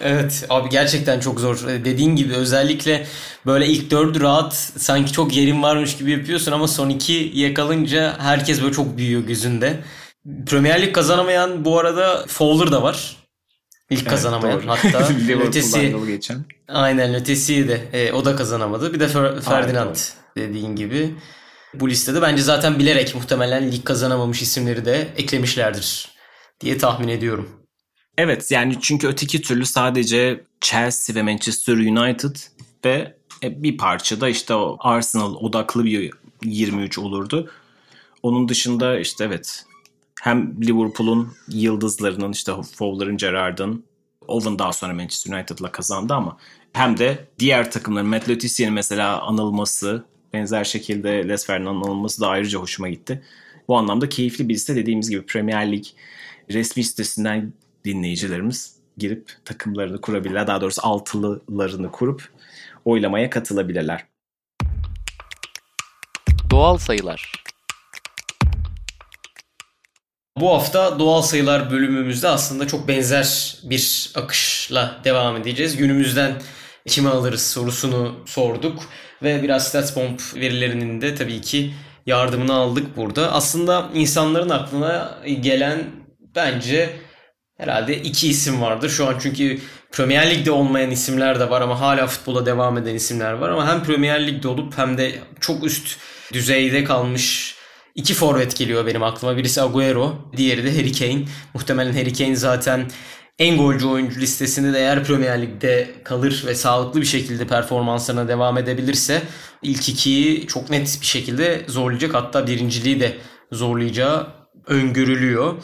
Speaker 3: Evet abi gerçekten çok zor. E, dediğin gibi özellikle böyle ilk dördü rahat sanki çok yerin varmış gibi yapıyorsun ama son iki yakalınca herkes böyle çok büyüyor gözünde. Premier Lig kazanamayan bu arada Fowler da var. İlk evet, kazanamayan doğru. hatta [LAUGHS] ötesi geçen. Aynen ötesi de e, o da kazanamadı. Bir de Fer, Ferdinand Aynen. dediğin gibi. Bu listede bence zaten bilerek muhtemelen lig kazanamamış isimleri de eklemişlerdir diye tahmin ediyorum.
Speaker 2: Evet yani çünkü öteki türlü sadece Chelsea ve Manchester United ve e, bir parça da işte Arsenal odaklı bir 23 olurdu. Onun dışında işte evet hem Liverpool'un yıldızlarının işte Fowler'ın, Gerrard'ın Owen daha sonra Manchester United'la kazandı ama hem de diğer takımların Matt mesela anılması benzer şekilde Les Ferdinand'ın anılması da ayrıca hoşuma gitti. Bu anlamda keyifli bir liste dediğimiz gibi Premier Lig resmi sitesinden dinleyicilerimiz girip takımlarını kurabilirler. Daha doğrusu altılılarını kurup oylamaya katılabilirler.
Speaker 1: Doğal sayılar.
Speaker 3: Bu hafta doğal sayılar bölümümüzde aslında çok benzer bir akışla devam edeceğiz. Günümüzden kimi alırız sorusunu sorduk ve biraz StatsBomb verilerinin de tabii ki yardımını aldık burada. Aslında insanların aklına gelen bence Herhalde iki isim vardır şu an çünkü Premier Lig'de olmayan isimler de var ama hala futbola devam eden isimler var ama hem Premier Lig'de olup hem de çok üst düzeyde kalmış iki forvet geliyor benim aklıma. Birisi Agüero, diğeri de Harry Kane. Muhtemelen Harry Kane zaten en golcü oyuncu listesinde de eğer Premier Lig'de kalır ve sağlıklı bir şekilde performanslarına devam edebilirse ilk ikiyi çok net bir şekilde zorlayacak. Hatta birinciliği de zorlayacağı öngörülüyor.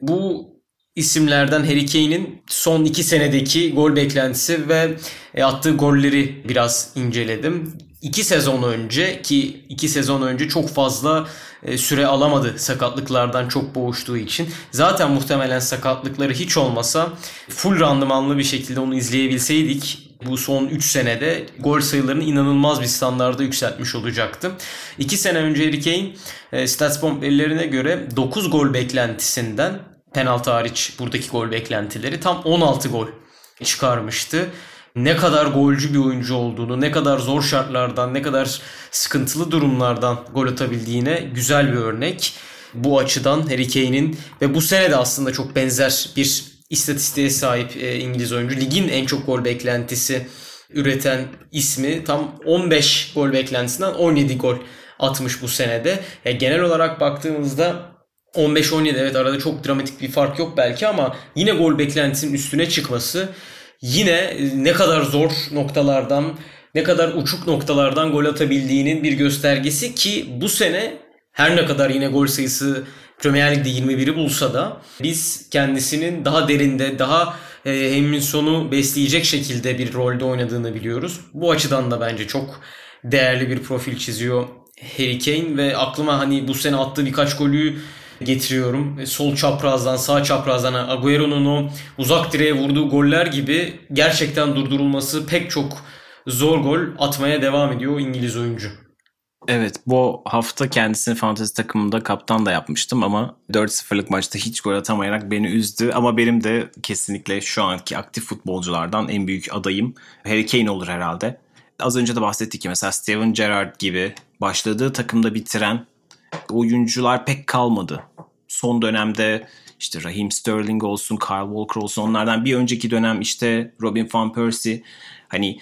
Speaker 3: Bu isimlerden Harry Kane'in son iki senedeki gol beklentisi ve e, attığı golleri biraz inceledim. İki sezon önce ki iki sezon önce çok fazla e, süre alamadı sakatlıklardan çok boğuştuğu için. Zaten muhtemelen sakatlıkları hiç olmasa full randımanlı bir şekilde onu izleyebilseydik bu son 3 senede gol sayılarını inanılmaz bir standarda yükseltmiş olacaktı. 2 sene önce Harry Kane e, Statsbomb verilerine göre 9 gol beklentisinden penaltı hariç buradaki gol beklentileri tam 16 gol çıkarmıştı. Ne kadar golcü bir oyuncu olduğunu, ne kadar zor şartlardan, ne kadar sıkıntılı durumlardan gol atabildiğine güzel bir örnek. Bu açıdan Harry Kane'in ve bu sene de aslında çok benzer bir istatistiğe sahip e, İngiliz oyuncu. Ligin en çok gol beklentisi üreten ismi tam 15 gol beklentisinden 17 gol atmış bu senede. Yani genel olarak baktığımızda 15-17 evet arada çok dramatik bir fark yok belki ama yine gol beklentisinin üstüne çıkması yine ne kadar zor noktalardan ne kadar uçuk noktalardan gol atabildiğinin bir göstergesi ki bu sene her ne kadar yine gol sayısı Premier Lig'de 21'i bulsa da biz kendisinin daha derinde, daha e, Hemminson'u besleyecek şekilde bir rolde oynadığını biliyoruz. Bu açıdan da bence çok değerli bir profil çiziyor Harry Kane ve aklıma hani bu sene attığı birkaç golü getiriyorum. Sol çaprazdan sağ çaprazdan Agüero'nun o uzak direğe vurduğu goller gibi gerçekten durdurulması pek çok zor gol atmaya devam ediyor İngiliz oyuncu.
Speaker 2: Evet bu hafta kendisini fantezi takımında kaptan da yapmıştım ama 4-0'lık maçta hiç gol atamayarak beni üzdü. Ama benim de kesinlikle şu anki aktif futbolculardan en büyük adayım Harry Kane olur herhalde. Az önce de bahsettik ki mesela Steven Gerrard gibi başladığı takımda bitiren oyuncular pek kalmadı. Son dönemde işte Raheem Sterling olsun, Kyle Walker olsun onlardan bir önceki dönem işte Robin Van Persie hani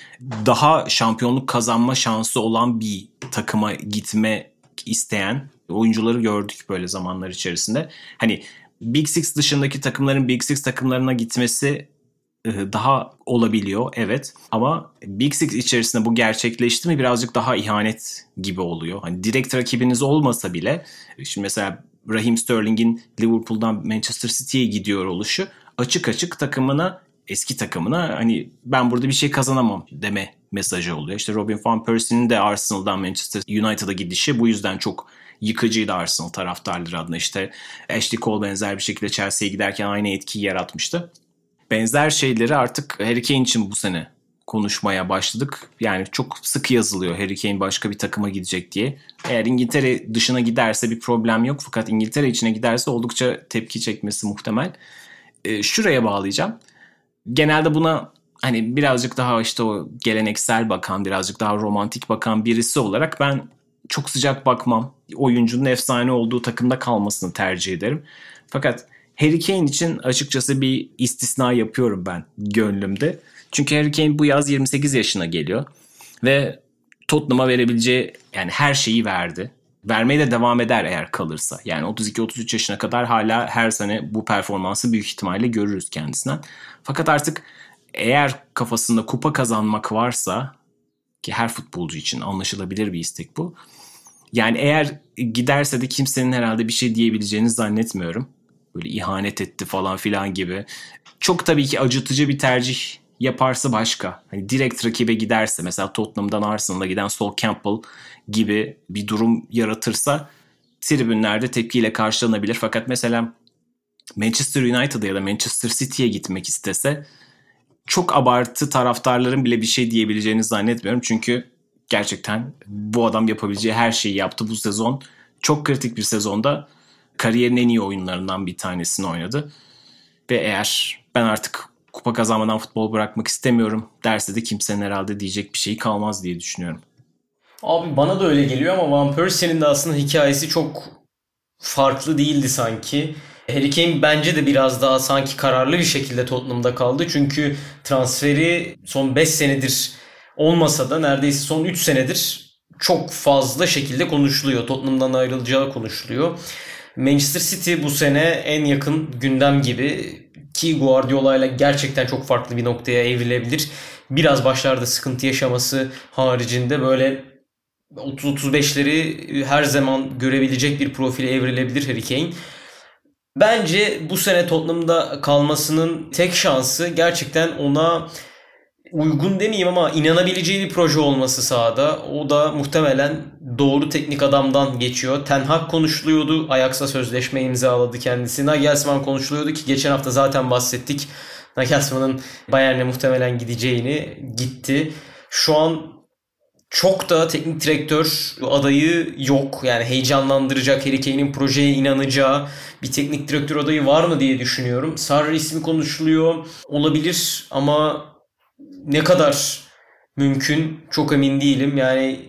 Speaker 2: daha şampiyonluk kazanma şansı olan bir takıma gitme isteyen oyuncuları gördük böyle zamanlar içerisinde. Hani Big Six dışındaki takımların Big Six takımlarına gitmesi daha olabiliyor evet ama Big Six içerisinde bu gerçekleşti mi birazcık daha ihanet gibi oluyor. Hani direkt rakibiniz olmasa bile şimdi mesela Raheem Sterling'in Liverpool'dan Manchester City'ye gidiyor oluşu açık açık takımına eski takımına hani ben burada bir şey kazanamam deme mesajı oluyor. İşte Robin Van Persie'nin de Arsenal'dan Manchester United'a gidişi bu yüzden çok yıkıcıydı Arsenal taraftarları adına. İşte Ashley Cole benzer bir şekilde Chelsea'ye giderken aynı etkiyi yaratmıştı benzer şeyleri artık Harry Kane için bu sene konuşmaya başladık. Yani çok sık yazılıyor Harry Kane başka bir takıma gidecek diye. Eğer İngiltere dışına giderse bir problem yok. Fakat İngiltere içine giderse oldukça tepki çekmesi muhtemel. E, şuraya bağlayacağım. Genelde buna hani birazcık daha işte o geleneksel bakan, birazcık daha romantik bakan birisi olarak ben çok sıcak bakmam. Oyuncunun efsane olduğu takımda kalmasını tercih ederim. Fakat Harry Kane için açıkçası bir istisna yapıyorum ben gönlümde. Çünkü Harry Kane bu yaz 28 yaşına geliyor ve Tottenham'a verebileceği yani her şeyi verdi. Vermeye de devam eder eğer kalırsa. Yani 32-33 yaşına kadar hala her sene bu performansı büyük ihtimalle görürüz kendisinden. Fakat artık eğer kafasında kupa kazanmak varsa ki her futbolcu için anlaşılabilir bir istek bu. Yani eğer giderse de kimsenin herhalde bir şey diyebileceğini zannetmiyorum böyle ihanet etti falan filan gibi. Çok tabii ki acıtıcı bir tercih yaparsa başka. Hani direkt rakibe giderse mesela Tottenham'dan Arsenal'a giden Sol Campbell gibi bir durum yaratırsa tribünlerde tepkiyle karşılanabilir. Fakat mesela Manchester United'a ya da Manchester City'ye gitmek istese çok abartı taraftarların bile bir şey diyebileceğini zannetmiyorum. Çünkü gerçekten bu adam yapabileceği her şeyi yaptı bu sezon. Çok kritik bir sezonda kariyerin en iyi oyunlarından bir tanesini oynadı. Ve eğer ben artık kupa kazanmadan futbol bırakmak istemiyorum derse de kimsenin herhalde diyecek bir şey kalmaz diye düşünüyorum.
Speaker 3: Abi bana da öyle geliyor ama Van Persie'nin de aslında hikayesi çok farklı değildi sanki. Harry Kane bence de biraz daha sanki kararlı bir şekilde Tottenham'da kaldı. Çünkü transferi son 5 senedir olmasa da neredeyse son 3 senedir çok fazla şekilde konuşuluyor. Tottenham'dan ayrılacağı konuşuluyor. Manchester City bu sene en yakın gündem gibi ki Guardiola ile gerçekten çok farklı bir noktaya evrilebilir. Biraz başlarda sıkıntı yaşaması haricinde böyle 30-35'leri her zaman görebilecek bir profile evrilebilir Harry Kane. Bence bu sene Tottenham'da kalmasının tek şansı gerçekten ona uygun demeyeyim ama inanabileceği bir proje olması sahada. O da muhtemelen doğru teknik adamdan geçiyor. Ten Hag konuşuluyordu. Ajax'la sözleşme imzaladı kendisi. Nagelsmann konuşuluyordu ki geçen hafta zaten bahsettik. Nagelsmann'ın Bayern'e muhtemelen gideceğini gitti. Şu an çok da teknik direktör adayı yok. Yani heyecanlandıracak, Harry Kane'in projeye inanacağı bir teknik direktör adayı var mı diye düşünüyorum. Sarri ismi konuşuluyor. Olabilir ama ne kadar mümkün çok emin değilim. Yani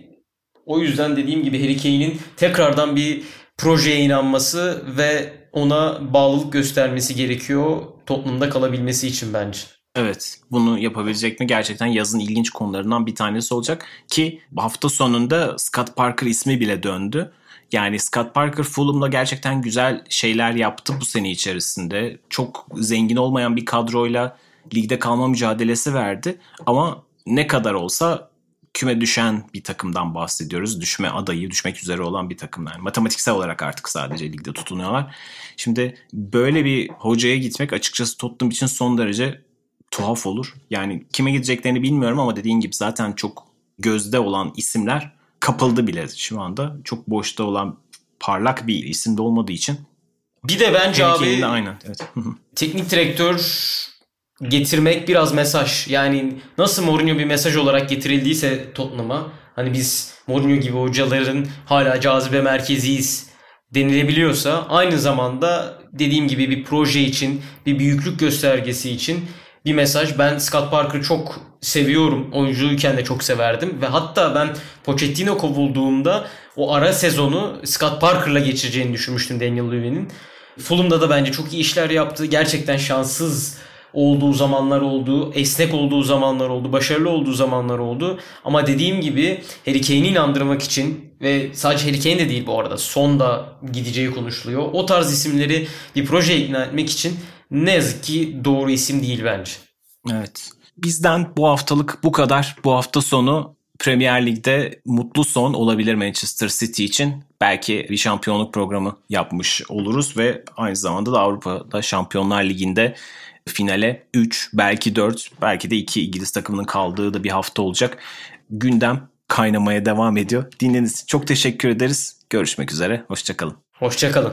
Speaker 3: o yüzden dediğim gibi Harry Kane'in tekrardan bir projeye inanması ve ona bağlılık göstermesi gerekiyor Tottenham'da kalabilmesi için bence.
Speaker 2: Evet bunu yapabilecek mi gerçekten yazın ilginç konularından bir tanesi olacak ki hafta sonunda Scott Parker ismi bile döndü. Yani Scott Parker Fulham'da gerçekten güzel şeyler yaptı bu sene içerisinde. Çok zengin olmayan bir kadroyla ligde kalma mücadelesi verdi. Ama ne kadar olsa küme düşen bir takımdan bahsediyoruz. Düşme adayı, düşmek üzere olan bir takım. Yani matematiksel olarak artık sadece ligde tutunuyorlar. Şimdi böyle bir hocaya gitmek açıkçası Tottenham için son derece tuhaf olur. Yani kime gideceklerini bilmiyorum ama dediğin gibi zaten çok gözde olan isimler kapıldı bile şu anda. Çok boşta olan parlak bir isim de olmadığı için.
Speaker 3: Bir de bence abi
Speaker 2: aynen. Evet.
Speaker 3: teknik direktör getirmek biraz mesaj. Yani nasıl Mourinho bir mesaj olarak getirildiyse Tottenham'a hani biz Mourinho gibi hocaların hala cazibe merkeziyiz denilebiliyorsa aynı zamanda dediğim gibi bir proje için, bir büyüklük göstergesi için bir mesaj. Ben Scott Parker'ı çok seviyorum. Oyuncuyken de çok severdim. Ve hatta ben Pochettino kovulduğunda o ara sezonu Scott Parker'la geçireceğini düşünmüştüm Daniel Levy'nin. Fulham'da da bence çok iyi işler yaptı. Gerçekten şanssız olduğu zamanlar oldu, esnek olduğu zamanlar oldu, başarılı olduğu zamanlar oldu. Ama dediğim gibi Harry Kane'i inandırmak için ve sadece Harry Kane de değil bu arada son da gideceği konuşuluyor. O tarz isimleri bir projeye ikna etmek için ne yazık ki doğru isim değil bence.
Speaker 2: Evet. Bizden bu haftalık bu kadar. Bu hafta sonu Premier Lig'de mutlu son olabilir Manchester City için. Belki bir şampiyonluk programı yapmış oluruz ve aynı zamanda da Avrupa'da Şampiyonlar Ligi'nde finale 3 belki 4 belki de 2 İngiliz takımının kaldığı da bir hafta olacak. Gündem kaynamaya devam ediyor. Dinlediğiniz için çok teşekkür ederiz. Görüşmek üzere. Hoşçakalın.
Speaker 3: Hoşçakalın.